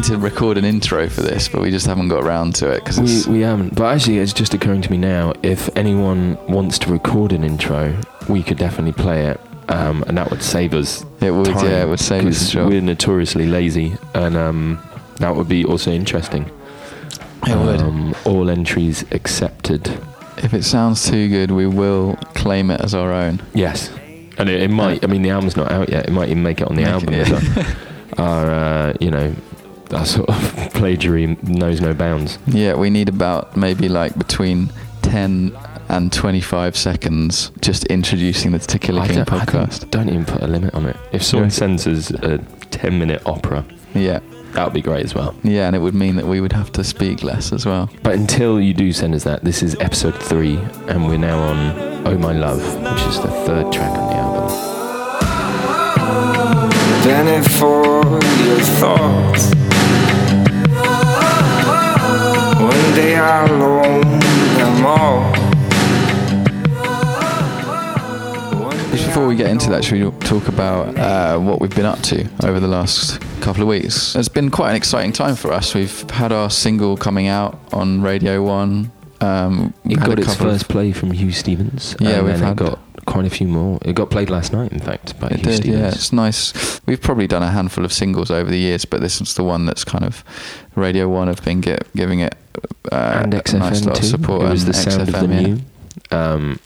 Meaning to record an intro for this, but we just haven't got around to it because We, we haven't. But actually, it's just occurring to me now if anyone wants to record an intro, we could definitely play it. Um, and that would save us It would, time. yeah, it would save us a 'cause job. We're notoriously lazy, and um, that would be also interesting. It would. Um, all entries accepted. If it sounds too good, we will claim it as our own. Yes, and it, it might. I mean, the album's not out yet. It might even make it on the Make album. it, yeah. our uh, you know, our sort of plagiarism knows no bounds. Yeah, we need about maybe like between 10 and 25 seconds just introducing the To Kill King don't, I podcast. don't, don't even put a limit on it. If someone Yeah. sends us a ten-minute opera, Yeah, that would be great as well. yeah, and it would mean that we would have to speak less as well. But until you do send us that, this is episode three, and we're now on "Oh My Love," which is the third track on the album. Then for your thoughts. One day I'll own them all. Just before we get into that, should we talk about uh, what we've been up to over the last couple of weeks? It's been quite an exciting time for us. We've had our single coming out on Radio One. Um, It got its couple of- first play from Huw Stephens. Yeah, and we've then had- it got quite a few more. It got played last night, in fact, by It did, Stephens. yeah. It's nice. We've probably done a handful of singles over the years, but this is the one that's kind of Radio One have been get, giving it uh, and a XFM nice lot too. of support. It was and the sound of the yeah. new. Um,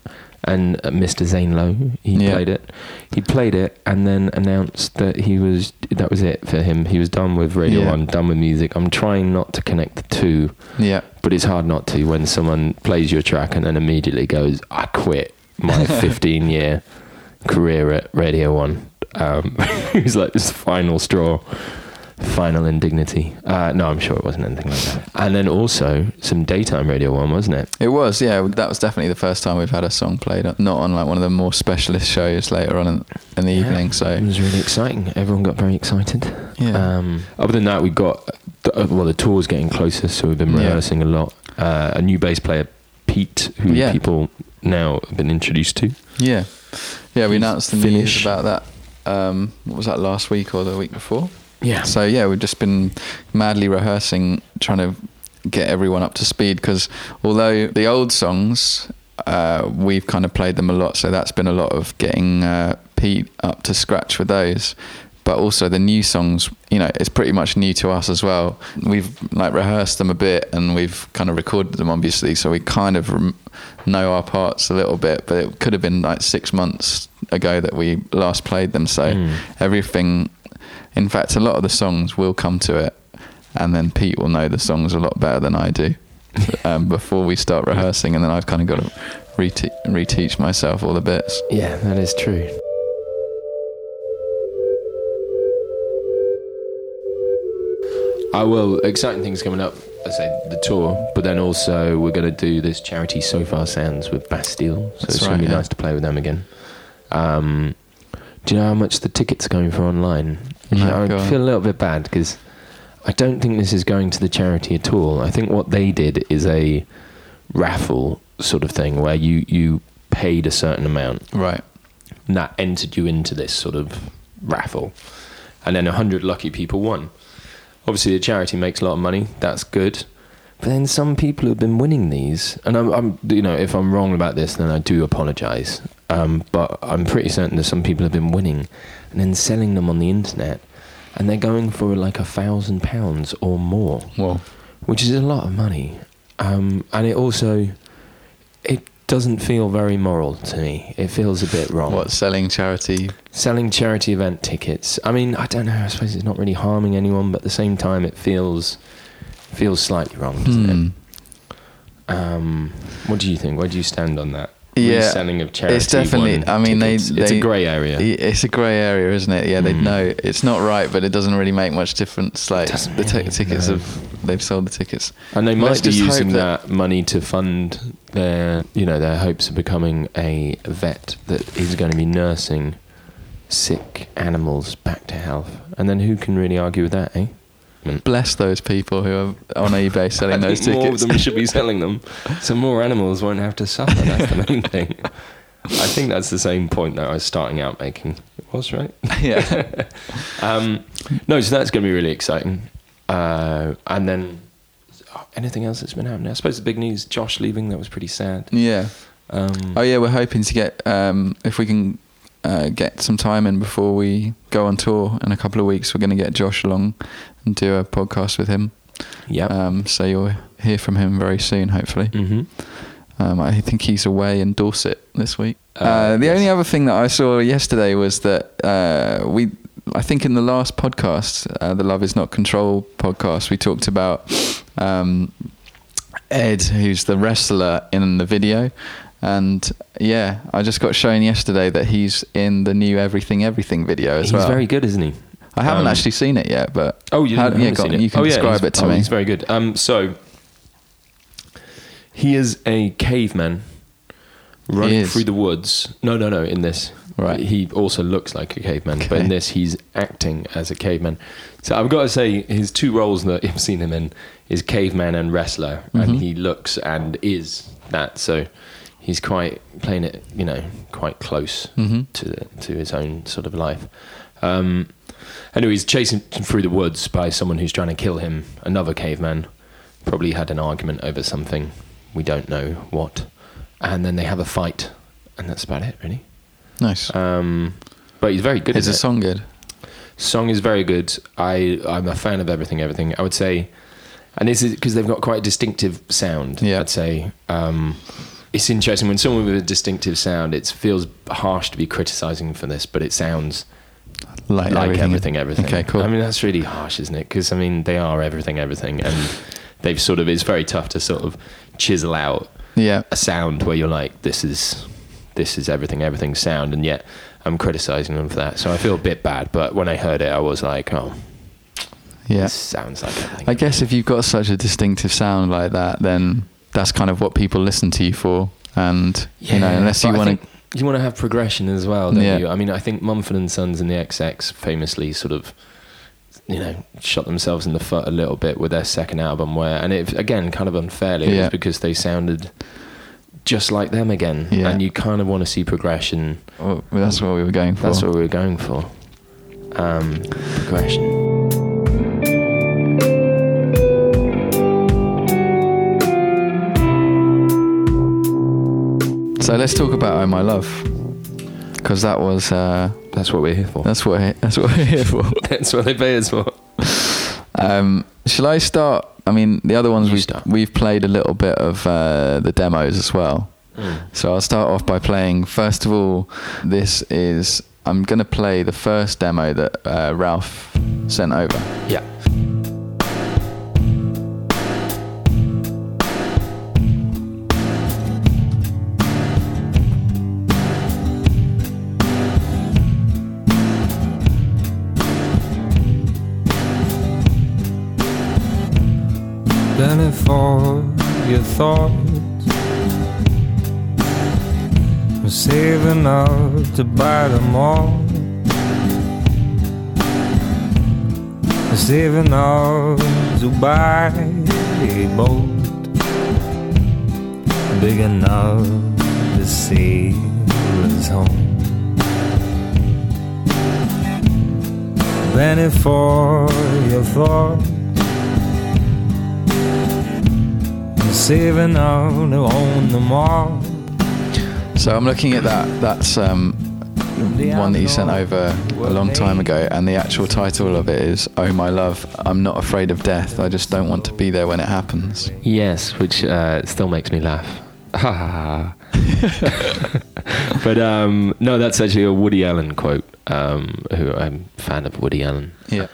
and uh, Mr. Zane Lowe, he Yeah. played it. He played it and then announced that he was that was it for him. He was done with Radio Yeah. One, done with music. I'm trying not to connect the two, Yeah, but it's hard not to when someone plays your track and then immediately goes, "I quit my 15 year career at Radio One." Um, it was like this final straw, final indignity. Uh, no, I'm sure it wasn't anything like that. And then also some daytime Radio One, wasn't it? it was. Yeah, that was definitely the first time we've had a song played, not on like one of the more specialist shows later on in, in the evening. So it was really exciting. Everyone got very excited. Yeah. Um, other than that, we got the, uh, well, the tour's getting closer, so we've been Yeah. rehearsing a lot. Uh, a new bass player, Pete, who Yeah. people now have been introduced to. yeah, yeah, we He's announced the Finnish. news about that. Um, what was that last week or the week before? Yeah. So yeah, we've just been madly rehearsing, trying to get everyone up to speed. Because although the old songs, uh, we've kind of played them a lot, so that's been a lot of getting uh, Pete up to scratch with those. But also the new songs, you know, it's pretty much new to us as well. We've like rehearsed them a bit, and we've kind of recorded them, obviously, so we kind of rem- know our parts a little bit. But it could have been like six months ago that we last played them, so Mm. everything in fact, a lot of the songs will come to it, and then Pete will know the songs a lot better than I do um, before we start rehearsing, and then I've kind of got to rete- reteach myself all the bits. Yeah, that is true. I will. Exciting things coming up. I say the tour, but then also we're going to do this charity Sofar Sounds with Bastille. So That's it's going to be yeah. nice to play with them again. Um, do you know how much the tickets are going for online? No, I feel a little bit bad because I don't think this is going to the charity at all. I think what they did is a raffle sort of thing where you you paid a certain amount Right. and that entered you into this sort of raffle. And then 100 lucky people won. Obviously, the charity makes a lot of money. That's good. But then some people have been winning these, and I'm, I'm you know, if I'm wrong about this, then I do apologise. Um, but I'm pretty certain that some people have been winning and then selling them on the internet, and they're going for like a thousand pounds or more Well, which is a lot of money. Um, and it also it doesn't feel very moral to me. It feels a bit wrong. what selling charity? Selling charity event tickets. I mean, I don't know. I suppose it's not really harming anyone, but at the same time, it feels feels slightly wrong, doesn't Hmm. it? Um, what do you think? Where do you stand on that? Yeah, Reselling of charity. it's definitely- I mean, they- tickets. it's they- a grey area. It's a grey area, isn't it? Yeah, they Mm. know it's not right, but it doesn't really make much difference. Like the t- tickets no. have they've sold the tickets. And they Let's might be using that- that, money to fund their, you know, their hopes of becoming a vet that is going to be nursing sick animals back to health. And then who can really argue with that, eh? Bless those people who are on eBay selling those think more of tickets. them should be selling them, so more animals won't have to suffer. That's the main thing. I think that's the same point that I was starting out making. It was right. yeah. Um, no, so that's going to be really exciting. Uh, and then oh, anything else that's been happening? I suppose the big news: Josh leaving. That was pretty sad. Yeah. Um, Oh yeah, we're hoping to get um, if we can uh, get some time in before we go on tour in a couple of weeks. We're going to get Josh along and do a podcast with him. yeah. Um, so you'll hear from him very soon, hopefully. hmm Um, I think he's away in Dorset this week. Uh, Uh, the yes. only other thing that I saw yesterday was that uh, we, I think in the last podcast, uh, the Love Is Not Control podcast, we talked about um, Ed, who's the wrestler in the video. And yeah, I just got shown yesterday that he's in the new Everything Everything video as He's well. very good, isn't he? I haven't Um, actually seen it yet, but Oh, you How- haven't yeah, go it? you can oh, yeah, describe he's- it to oh, me. He's very good. Um, so he is a caveman running through the woods. No, no, no. In this, Right. He also looks like a caveman, but in this, he's acting as a caveman. So I've got to say, his two roles that I've seen him in is caveman and wrestler, Mhm. and he looks and is that. So he's quite playing it, you know, quite close Mhm. to to his own sort of life. Um, anyway, he's chasing through the woods by someone who's trying to kill him. Another caveman probably had an argument over something. We don't know what. And then they have a fight, and that's about it, really. nice. Um, but he's very good. Is the it. song good? Song is very good. I I'm a fan of everything. Everything. I would say, and this is because they've got quite a distinctive sound. Yeah. I'd say. Um, it's interesting when someone with a distinctive sound. It feels harsh to be criticizing for this, but it sounds Like, like everything, everything. Okay, cool. I mean, that's really harsh, isn't it? Because I mean, they are everything, everything, and they've sort of. It's very tough to sort of chisel out yeah. a sound where you're like, this is, this is everything, everything sound, and yet I'm criticizing them for that. So I feel a bit bad. But when I heard it, I was like, oh, Yeah. sounds like everything. I guess if you've got such a distinctive sound like that, then that's kind of what people listen to you for. And you know, unless you want to, you want to have progression as well, don't Yeah. you? I mean, I think Mumford and Sons and the XX famously sort of, you know, shot themselves in the foot a little bit with their second album, where and it again kind of unfairly it was because they sounded just like them again, Yeah. and you kind of want to see progression. well, that's what we were going for. That's what we were going for. Um, progression. So let's talk about "Oh My Love," because that was uh, That's what we're here for. that's what that's what we're here for. That's what they pay us for. Um, shall I start? I mean, the other ones You we've start. we've played a little bit of uh, the demos as well. So I'll start off by playing. First of all, this is I'm gonna play the first demo that uh, Ralph sent over. Yeah. Done it for your thoughts. I'm saving up to buy them all. Saving up to buy a boat big enough to sail us home. It for your thoughts. Saving up to own them all. So I'm looking at that. That's um, one that you sent over a long time ago, and the actual title of it is "Oh My Love." I'm not afraid of death. I just don't want to be there when it happens. Yes, which uh, still makes me laugh. Ha ha ha. but um, no, that's actually a Woody Allen quote. Um, who I'm a fan of Woody Allen. Yeah.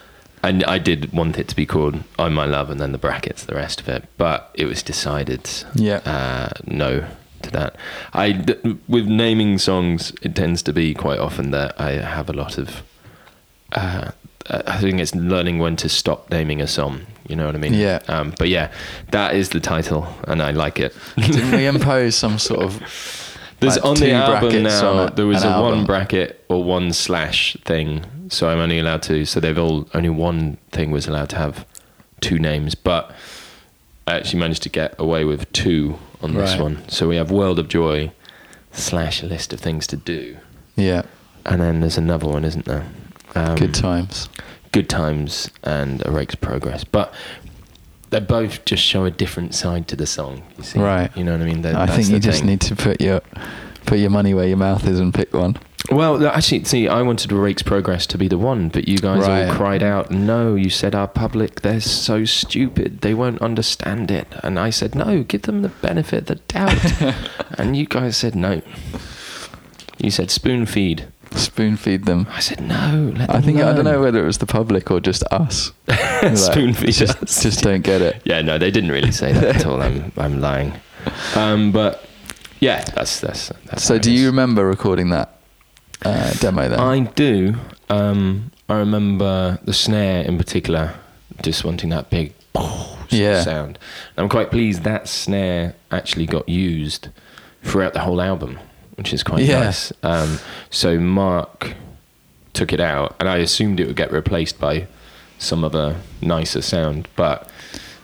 And I did want it to be called "I'm My Love" and then the brackets, the rest of it. But it was decided, Yeah. uh, no to that. I d- with naming songs, it tends to be quite often that I have a lot of. Uh, I think it's learning when to stop naming a song. You know what I mean? Yeah. Um, but yeah, that is the title, and I like it. Didn't we impose some sort of? There's like, on the album now. a- there was a one bracket or one slash thing, so I'm only allowed to. So they've all only one thing was allowed to have two names, but I actually managed to get away with two on this Right. one. So we have World of Joy slash a list of things to do, Yeah. and then there's another one, isn't there? Um, Good times. Good Times and A Rake's Progress. But they both just show a different side to the song. You see? Right. You know what I mean? That- I think you just thing. need to put your put your money where your mouth is and pick one. Well, actually, see, I wanted Rake's Progress to be the one, but you guys Right. all cried out, no, you said our public, they're so stupid, they won't understand it. And I said, no, give them the benefit of the doubt. and you guys said, no. You said spoon feed. Spoon feed them. I said, no, let I think I don't know whether it was the public or just us. Spoon feed Just, us. just don't get it. Yeah, no, they didn't really say that at all. I'm, I'm lying. Um, but yeah, that's that's. that's So, do you remember recording that uh, demo then? I do. Um, I remember the snare in particular, just wanting that big Yeah. sound. I'm quite pleased that snare actually got used throughout the whole album, which is quite Yeah. nice. Um, so Mark took it out, and I assumed it would get replaced by some other nicer sound, but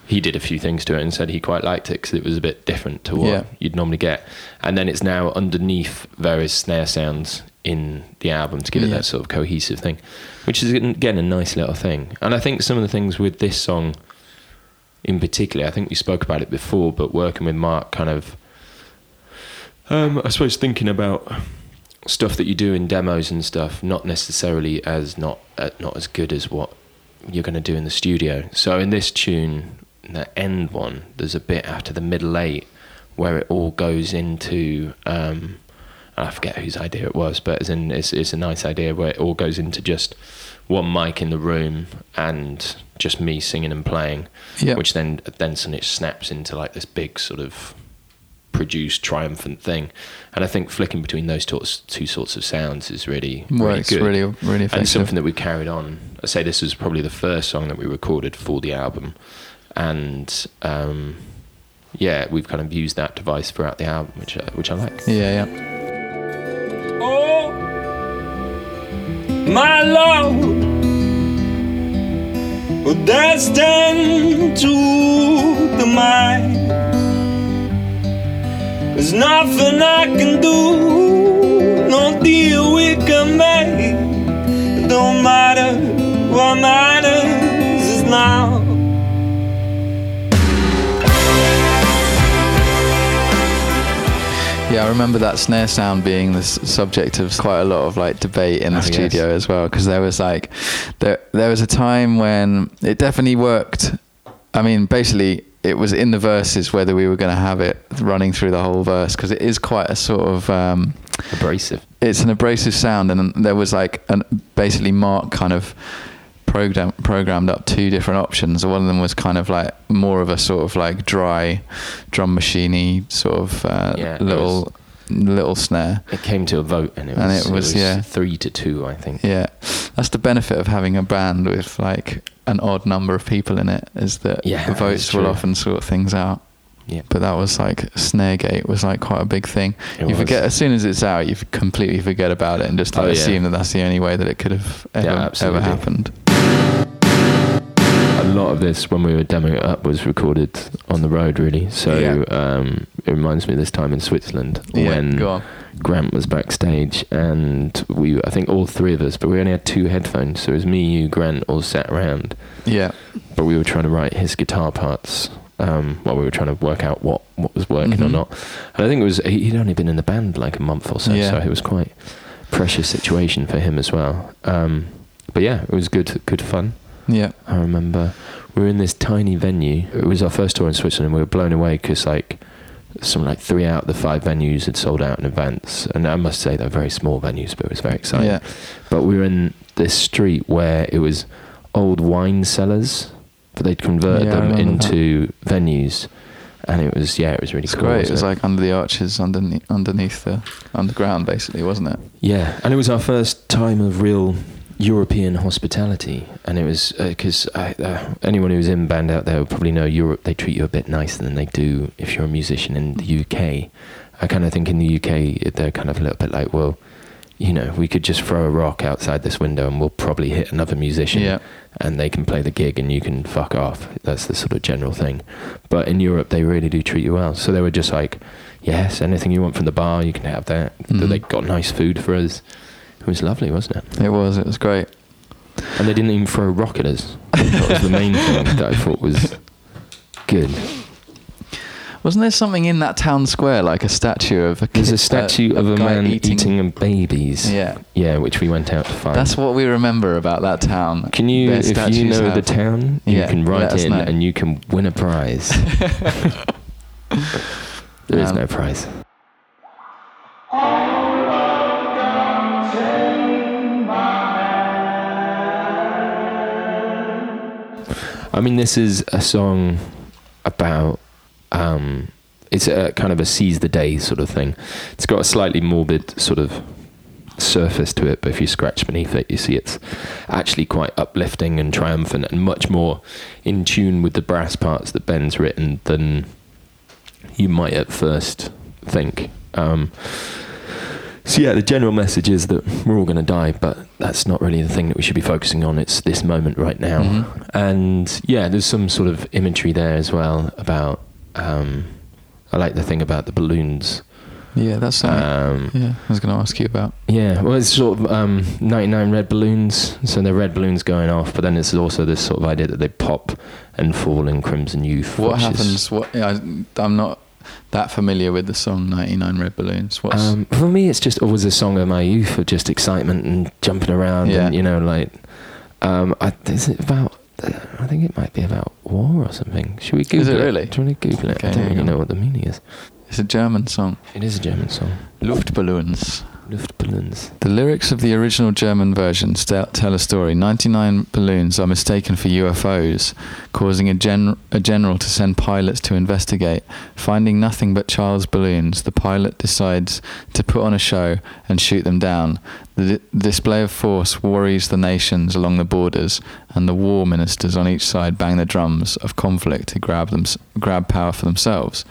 he did a few things to it and said he quite liked it because it was a bit different to what Yeah. you'd normally get. And then it's now underneath various snare sounds in the album to give it Yeah. that sort of cohesive thing, which is again a nice little thing. And I think some of the things with this song in particular, I think we spoke about it before, but working with Mark kind of, um, I suppose thinking about stuff that you do in demos and stuff, not necessarily as not uh, not as good as what you're going to do in the studio. So in this tune, the end one, there's a bit after the middle eight where it all goes into. Um, I forget whose idea it was, but as in it's, it's a nice idea where it all goes into just one mic in the room and just me singing and playing, Yep. which then then suddenly it snaps into like this big sort of produced triumphant thing. And I think flicking between those two, two sorts of sounds is really, really Works good. really, really effective. and something that we carried on. I say this was probably the first song that we recorded for the album, and um, yeah, we've kind of used that device throughout the album, which I, which I like. Yeah, yeah. Oh, my love, well, that's ten to the mind. There's nothing I can do, no deal we can make. It don't matter, what matters is now. Yeah, I remember that snare sound being the subject of quite a lot of like debate in the Oh, yes. studio as well, because there was like there there was a time when it definitely worked. I mean, basically, it was in the verses whether we were going to have it running through the whole verse because it is quite a sort of um, Abrasive. it's an abrasive sound, and there was like an basically Mark kind of program programmed up two different options. One of them was kind of like more of a sort of like dry drum machiney sort of uh, Yeah, little little snare. It came to a vote, and it was, And it was, yeah. three to two, I think. Yeah, that's the benefit of having a band with like an odd number of people in it is that Yeah, the votes will often sort things out. Yeah. But that was like Snaregate was like quite a big thing. It you was. forget as soon as it's out, you completely forget about it and just like, Oh, yeah. assume that that's the only way that it could have ever, ever happened. a lot of this when we were demoing it up was recorded on the road really so Yeah. um, it reminds me of this time in Switzerland Yeah, when go on. Grant was backstage and we I think all three of us but we only had two headphones so it was me you Grant all sat around Yeah, but we were trying to write his guitar parts um, while we were trying to work out what, what was working or Mhm. not and I think it was he- he'd only been in the band like a month or so Yeah. so it was quite precious situation for him as well um, but yeah it was good good fun yeah, I remember we were in this tiny venue. It was our first tour in Switzerland. We were blown away because like some like three out of the five venues had sold out in advance, and I must say they're very small venues, but it was very exciting. yeah. But we were in this street where it was old wine cellars, but they'd converted Yeah, them remember that. into venues, and it was yeah, it was really It's cool. great. It was like under the arches, underneath, underneath the underground, basically, wasn't it? Yeah, and it was our first time of real European hospitality, and it was because uh, anyone who's in band out there will probably know Europe. They treat you a bit nicer than they do if you're a musician in the UK. I kind of think in the UK they're kind of a little bit like, well, you know, we could just throw a rock outside this window and we'll probably hit another musician, Yeah. and they can play the gig and you can fuck off. That's the sort of general thing. But in Europe, they really do treat you well. So they were just like, yes, anything you want from the bar, you can have that. Mhm. They got nice food for us. It was lovely, wasn't it? It was. It was great. And they didn't even throw a rock at us. That was the main thing that I thought was good. Wasn't there something in that town square, like a statue of a? There's kid- a statue uh, of a guy man eating, a babies. Yeah. Yeah, which we went out to find. That's what we remember about that town. Can you, Their if you know the have- town, you can write in know. and you can win a prize. There is Um, no prize. I mean, this is a song about. Um, it's a kind of a seize the day sort of thing. It's got a slightly morbid sort of surface to it, but if you scratch beneath it, you see it's actually quite uplifting and triumphant and much more in tune with the brass parts that Ben's written than you might at first think. Um, so yeah, the general message is that we're all going to die, but that's not really the thing that we should be focusing on. It's this moment right now, Mhm. and yeah, there's some sort of imagery there as well about. Um, I like the thing about the balloons. Yeah, that's. Um, yeah, I was going to ask you about. yeah, well, it's sort of um, 99 red balloons. So they're red balloons going off, but then it's also this sort of idea that they pop and fall in Crimson Youth. What which is- happens? What I, I'm not that familiar with the song "99 Red Balloons." What's Um, for me, it's just always a song of my youth of just excitement and jumping around, Yeah. and you know, like, um, I, is it about? I think it might be about war or something. Should we Google Is it really? Do you want to Google it? Okay, I don't really know what the meaning is. it's a German song, It is a German song. Luftballons. The lyrics of the original German version st- tell a story. 99 balloons are mistaken for UFOs, causing a, gen- a general to send pilots to investigate. Finding nothing but child's balloons, the pilot decides to put on a show and shoot them down. The di- display of force worries the nations along the borders, and the war ministers on each side bang the drums of conflict to grab, them- grab power for themselves.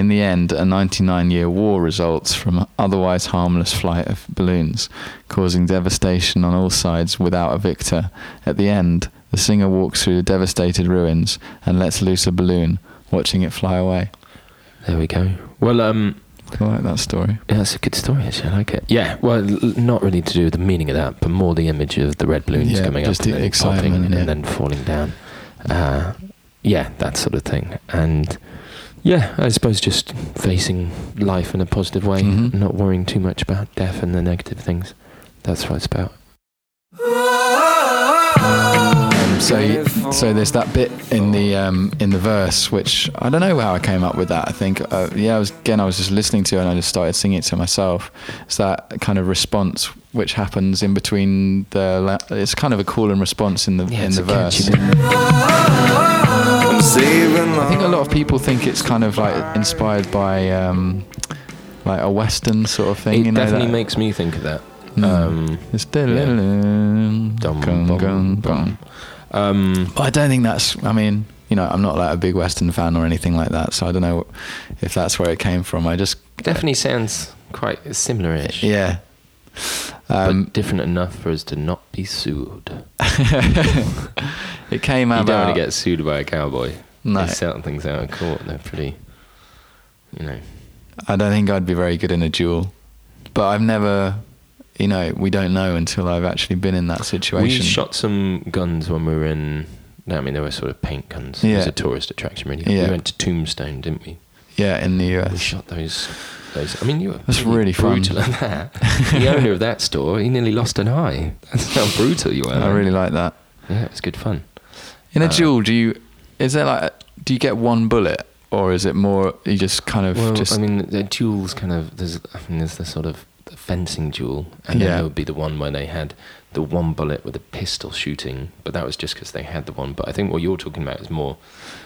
In the end, a 99 year war results from otherwise harmless flight of balloons, causing devastation on all sides without a victor. At the end, the singer walks through the devastated ruins and lets loose a balloon, watching it fly away. There we go. Well, um, I like that story. Yeah, that's a good story. Actually, I like it. Yeah, well, l- not really to do with the meaning of that, but more the image of the red balloons Yeah, coming just up and then popping yeah. and then falling down. Uh, yeah, that sort of thing. And yeah, I suppose just facing life in a positive way, Mhm. not worrying too much about death and the negative things. That's what it's about. Um, so, so there's that bit in the um, in the verse, which I don't know how I came up with that. I think, uh, yeah, I was again, I was just listening to it and I just started singing it to myself. It's that kind of response which happens in between the. It's kind of a call and response in the Yeah, in the verse. Bit. I'm saving I think a lot of people think it's kind of like inspired by um, like a western sort of thing. It you know, definitely that- makes me think of that. Mm. Um, It's Dum, Gung, bum, gung, bum. gung. um, But I don't think that's. I mean, you know, I'm not like a big Western fan or anything like that, so I don't know if that's where it came from. I just definitely sounds quite similar-ish. yeah. Um, but different enough for us to not be sued. it came out. You don't want to get sued by a cowboy. No. They settle things out in court. They're pretty, you know. I don't think I'd be very good in a duel, but I've never. You know, we don't know until I've actually been in that situation. We shot some guns when we were in. No, I mean they were sort of paint guns. It was a tourist attraction, really. Yeah. We went to Tombstone, didn't we? Yeah, in the US. We shot those. Those. I mean, you were That's really fun. brutal at that. the owner of that store, he nearly lost an eye. That's how brutal you were. I really like that. Yeah, it was good fun. In a Uh, duel, do you? Is there like? Do you get one bullet, or is it more? You just kind of Well, just. I mean, the duels kind of there's I mean there's the sort of the fencing duel, and then there would be the one where they had the one bullet with a pistol shooting, but that was just because they had the one. But I think what you're talking about is more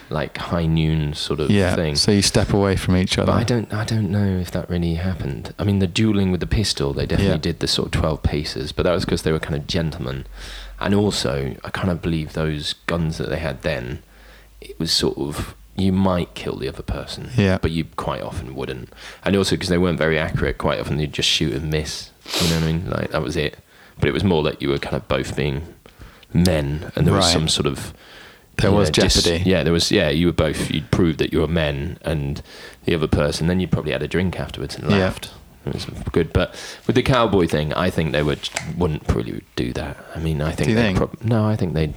like high noon sort of yeah. thing. So you step away from each other. But I don't, I don't know if that really happened. I mean, the dueling with the pistol, they definitely Yeah. did the sort of twelve paces, but that was because they were kind of gentlemen. And also, I kind of believe those guns that they had then, it was sort of you might kill the other person, Yeah. but you quite often wouldn't. And also because they weren't very accurate, quite often they'd just shoot and miss. You know what I mean? Like that was it. But it was more that you were kind of both being men, and there was Right. some sort of There you was know, just- jeopardy. yeah, there was. Yeah, you were both. You'd proved that you were men, and the other person. Then you probably had a drink afterwards and Yeah. laughed. It was good, but with the cowboy thing, I think they would wouldn't really do that. I mean, I think Do you they'd think? prob- no, I think they'd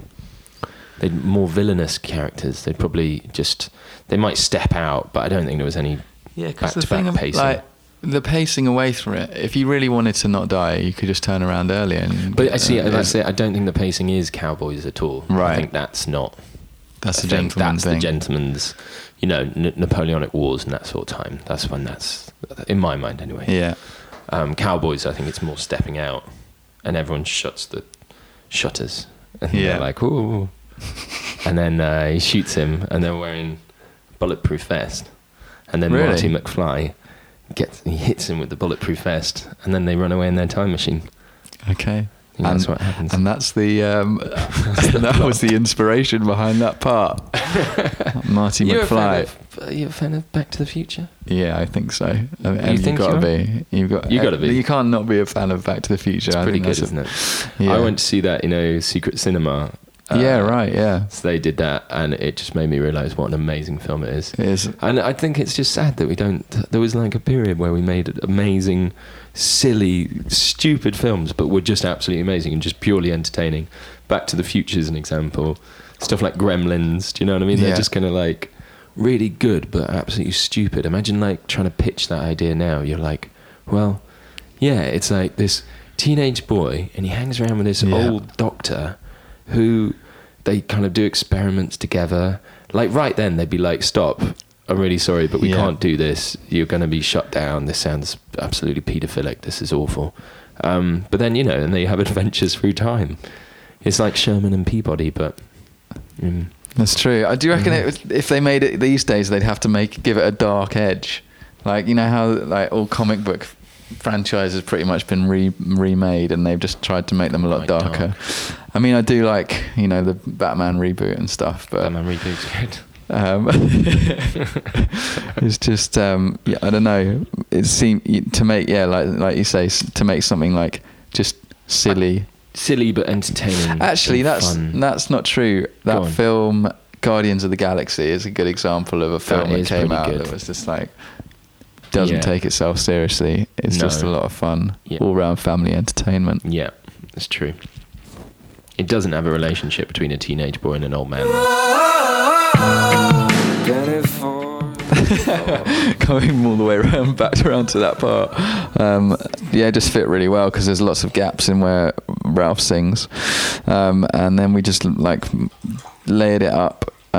they'd more villainous characters. They'd probably just they might step out, but I don't think there was any Yeah, back because the to thing back of, pacing. like the pacing away from it. If you really wanted to not die, you could just turn around earlier. And but I see, uh, that's it. I don't think the pacing is cowboys at all. I think that's not. That's I a think gentleman that's thing. the gentleman's, you know, N- Napoleonic Wars and that sort of time. That's when that's, in my mind anyway. yeah, Um, Cowboys, I think it's more stepping out, and everyone shuts the shutters, and Yeah. they're like, "Ooh," and then uh, he shoots him, and they're wearing bulletproof vest, and then Really? Marty McFly gets he hits him with the bulletproof vest, and then they run away in their time machine. okay. I think that's what happens. And that's the um, that was the inspiration behind that part. Marty You're a, fan McFly. of, are you a fan of Back to the Future? Yeah, I think so. And, and You you've think got to be. You've got. You gotta be. You can't not be a fan of Back to the Future. It's pretty good, isn't it? Yeah. I went to see that, you know, Secret Cinema. Uh, yeah, right. Yeah, So they did that, and it just made me realize what an amazing film it is. it is. And I think it's just sad that we don't. There was like a period where we made amazing, silly, stupid films, but were just absolutely amazing and just purely entertaining. Back to the Future is an example. Stuff like Gremlins. Do you know what I mean? They're just kind of like really good, but absolutely stupid. Imagine like trying to pitch that idea now. You're like, well, yeah, it's like this teenage boy, and he hangs around with this Yeah. old doctor who they kind of do experiments together. Like right then, they'd be like, "Stop! I'm really sorry, but we Yeah. can't do this. You're going to be shut down. This sounds absolutely paedophilic. This is awful." Um, but then you know, and they have adventures through time. It's like Sherman and Peabody, but mm, That's true. I do reckon Mhm. it was, if they made it these days, they'd have to make give it a dark edge. Like you know how like all comic book franchises has pretty much been re- remade, and they've just tried to make them a lot Quite darker. dark. I mean, I do like you know the Batman reboot and stuff, but Batman reboot's good. um, it's just um, yeah, I don't know. It seemed to make yeah, like like you say, to make something like just silly. Silly but entertaining. Actually, that's fun. that's not true. That film, Guardians of the Galaxy, is a good example of a film that came out good. that was just like doesn't Yeah. take itself seriously. It's just a lot of fun, Yeah. all round family entertainment. Yeah, that's true. It doesn't have a relationship between a teenage boy and an old man. Going all the way around, back around to that part. Um, yeah, it just fit really well because there's lots of gaps in where Ralph sings, um, and then we just like layered it up uh,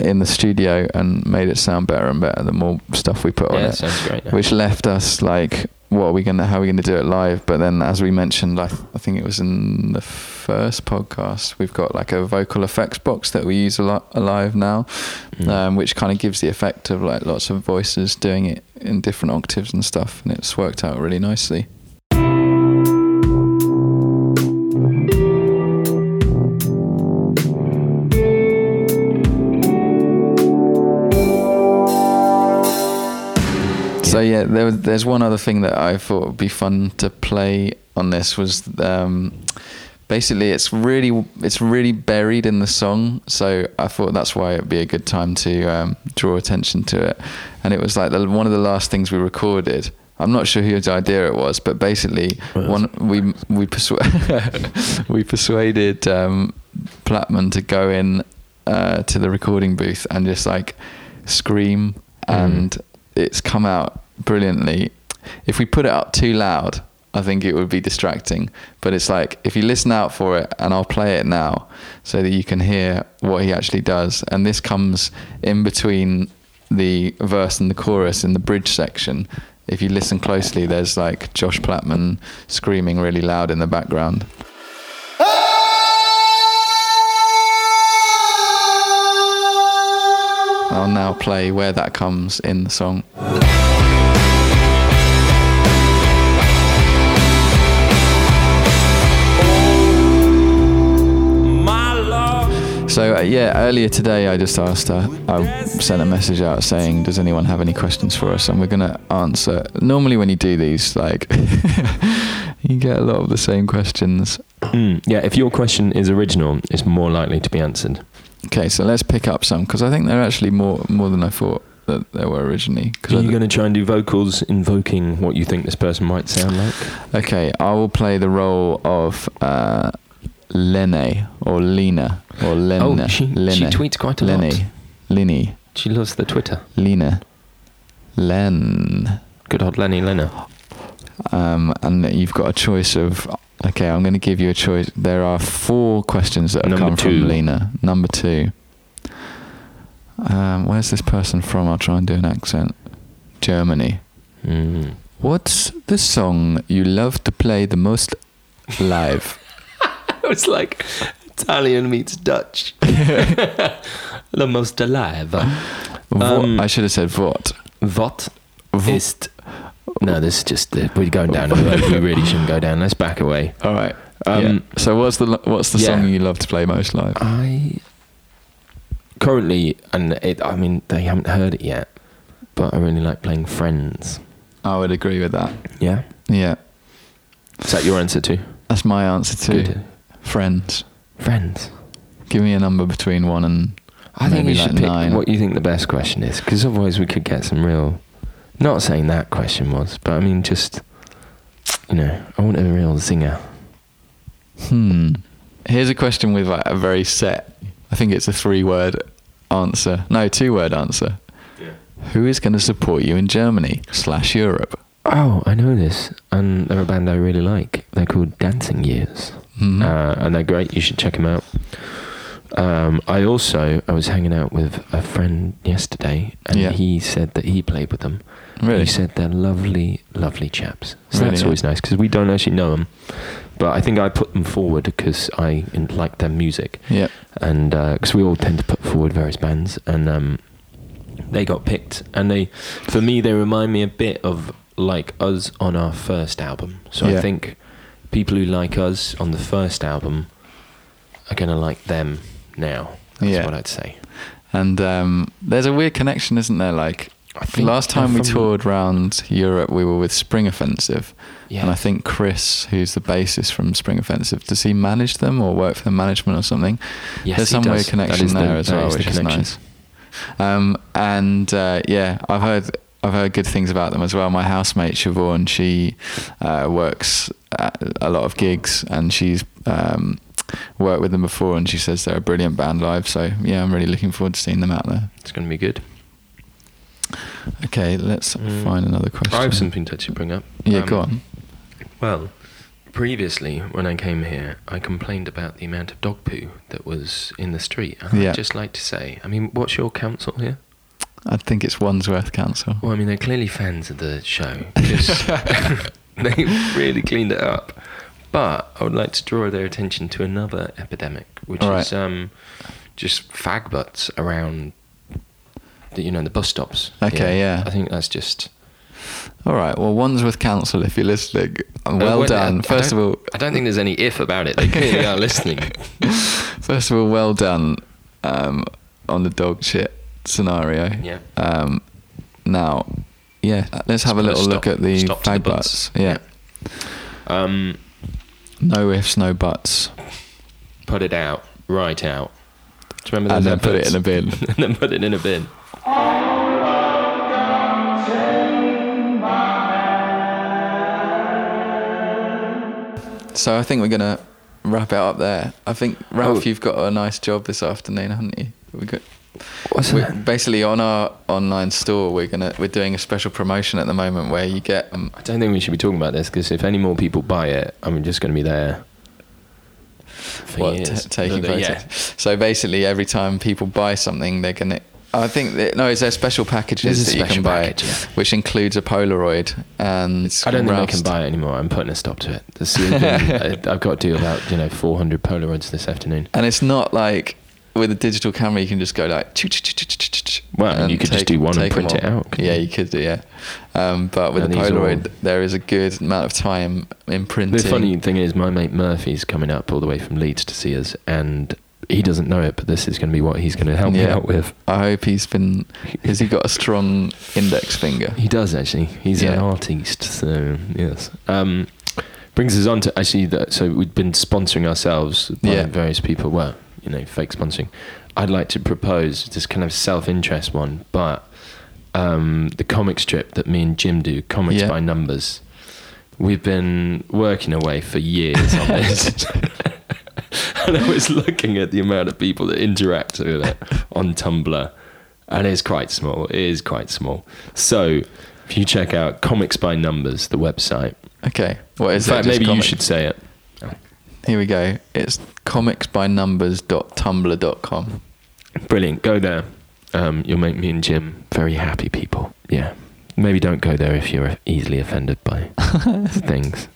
in the studio and made it sound better and better the more stuff we put on it. sounds great. now. which left us like what are we gonna how are we gonna do it live but then as we mentioned I, th- I think it was in the first podcast we've got like a vocal effects box that we use a lot alive now Mm. um, which kind of gives the effect of like lots of voices doing it in different octaves and stuff and it's worked out really nicely yeah, there was, there's one other thing that I thought would be fun to play on this was um, basically it's really it's really buried in the song. So I thought that's why it'd be a good time to um, draw attention to it. And it was like the, one of the last things we recorded. I'm not sure whose idea it was, but basically Well, one we we persu- we persuaded um, Plattman to go in uh, to the recording booth and just like scream and it's come out brilliantly. If we put it up too loud, I think it would be distracting. But it's like if you listen out for it, and I'll play it now so that you can hear what he actually does. And this comes in between the verse and the chorus in the bridge section. If you listen closely, there's like Josh Plattman screaming really loud in the background. I'll now play where that comes in the song. So uh, yeah, earlier today I just asked her. I sent a message out saying, "Does anyone have any questions for us?" And we're gonna answer. Normally, when you do these, like you get a lot of the same questions. Mm, yeah, if your question is original, it's more likely to be answered. Okay, so let's pick up some because I think they're actually more more than I thought. that they were originally. Are you d- going to try and do vocals invoking what you think this person might sound like? okay, I will play the role of uh, Lene or Lena or Lena. Oh, she- she tweets quite a lot. Lenny. Lenny. She loves the Twitter. Lena. Len. Good old Lenny Lenner. Um, and you've got a choice of. Okay, I'm going to give you a choice. There are four questions that have Number come two. from Lena. Number two. Um, where's this person from? I'll try and do an accent. Germany. Mm. What's the song you love to play the most live? It's like Italian meets Dutch. the most alive. Um, I should have said what. What Vo- No, this is just. Uh, we're going down a road we really shouldn't go down. Let's back away. All right. Um, yeah. So what's the what's the yeah. song you love to play most live? I currently, and it, I mean, they haven't heard it yet, but I really like playing Friends. I would agree with that. Yeah. Yeah, Is that your answer too? that's my answer too. Good. Friends. Friends. Give me a number between one and I think maybe you should like pick nine. what you think the best question is, because otherwise we could get some real. Not saying that question was, but I mean just, you know, I want a real zinger. Hmm. Here's a question with like a very set. I think it's a three-word answer. No, two-word answer. Who is going to support you in Germany slash Europe? Oh, I know this, and they're a band I really like. They're called Dancing Years, Mhm. uh, and they're great. You should check them out. Um, I also I was hanging out with a friend yesterday, and Yeah. he said that he played with them. Really? He said they're lovely, lovely chaps. So Really, that's yeah. always nice because we don't actually know them, but I think I put them forward because I like their music, Yeah. and because we all tend to put forward various bands, and um, they got picked, and they, for me, they remind me a bit of like us on our first album. So Yeah. I think people who like us on the first album are gonna like them now. That's Yeah. what I'd say. And um, there's a weird connection, isn't there? Like I think last time we toured around Europe, we were with Spring Offensive, Yeah. and I think Chris, who's the bassist from Spring Offensive, does he manage them or work for the management or something? Yes, there's some weird connection is the- there as well, is which is connection. nice. Um, and uh, yeah, I've heard I've heard good things about them as well. My housemate Siobhan, she uh, works at a lot of gigs, and she's um, worked with them before, and she says they're a brilliant band live. So yeah, I'm really looking forward to seeing them out there. It's gonna be good. Okay, let's Mm. find another question. I have something to actually bring up. Yeah, Um, go on. Well, previously when I came here, I complained about the amount of dog poo that was in the street. And Yeah. I'd just like to say, I mean, what's your council here? I think it's Wandsworth Council. Well, I mean, they're clearly fans of the show because they really cleaned it up. But I would like to draw their attention to another epidemic, which right. is um, just fag butts around, the, you know, the bus stops. Okay, yeah. I think that's just. All right. Well, Wandsworth Council, if you're listening, Uh, well when- done. I- I First of all, I don't think there's any if about it. They clearly are listening. First of all, well done um, on the dog shit scenario. Yeah. Um, now, yeah, let's have a little look at the stop to the butts. butts. Yeah. Um, No ifs, no buts. put it out, right out. Do you remember And then put it in a bin. and then put it in a bin. So I think we're going to wrap it up there. I think, Ralph, Oh. you've got a nice job this afternoon, haven't you? We got, What's we basically on our online store, we're gonna we're doing a special promotion at the moment where you get um, I don't think we should be talking about this because if any more people buy it, I'm just going to be there for what, years. taking photos. yeah. So basically, every time people buy something, they're gonna. I think that, no, is there special packages that you can buy, package, yeah. which includes a Polaroid and I don't think I can buy it anymore. I'm putting a stop to it. I- I've got to do about you know 400 Polaroids this afternoon. And it's not like with a digital camera, you can just go like. Well, and you could just do one and print it out, Yeah, you? you could do. Yeah, um, but with And a these are all- Polaroid, there is a good amount of time in printing. The funny thing is, my mate Murphy's coming up all the way from Leeds to see us, and he doesn't know it, but this is going to be what he's going to help me Yeah. out with. I hope he's been. Has he got a strong index finger? He does actually. He's an Yeah. artist, so yes. Um, brings us on to actually. The, so we've been sponsoring ourselves by Yeah. various people. Well, you know, fake sponsoring. I'd like to propose this kind of self-interest one, but um, the comic strip that me and Jim do, Comics Yeah. by Numbers. We've been working away for years on this. and I was looking at the amount of people that interact with it on Tumblr, and it's quite small. It is quite small. So if you check out Comics by Numbers, the website. Okay. What is In fact, maybe you should say it. Here we go. It's comicsbynumbers.tumblr.com. Brilliant. Go there. Um, you'll make me and Jim very happy people. Yeah. Maybe don't go there if you're easily offended by things.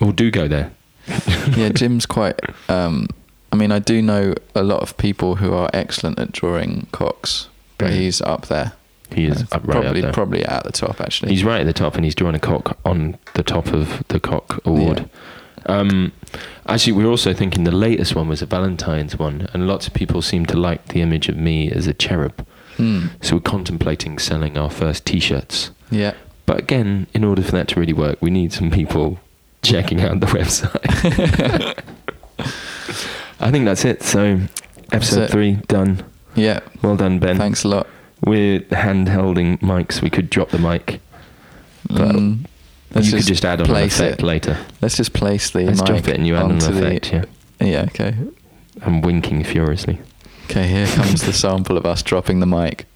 Or do go there. yeah, Jim's quite. Um, I mean, I do know a lot of people who are excellent at drawing cocks, but Mm. he's up there. He is up right probably probably at the top actually. He's right at the top, and he's drawing a cock on the top of the cock award. Um, actually, we were also thinking the latest one was a Valentine's one, and lots of people seem to like the image of me as a cherub. Hmm. So we're contemplating selling our first T-shirts. Yeah. But again, in order for that to really work, we need some people checking out the website. I think that's it. So, episode it. three done. Yeah. Well done, Ben. Thanks a lot. We're hand holding mics. We could drop the mic. But Mm, let's you could just add on an effect it. later. Let's just place the Let's mic drop it and you add an onto the- effect. Yeah. Yeah. Okay. I'm winking furiously. Okay. Here comes the sample of us dropping the mic.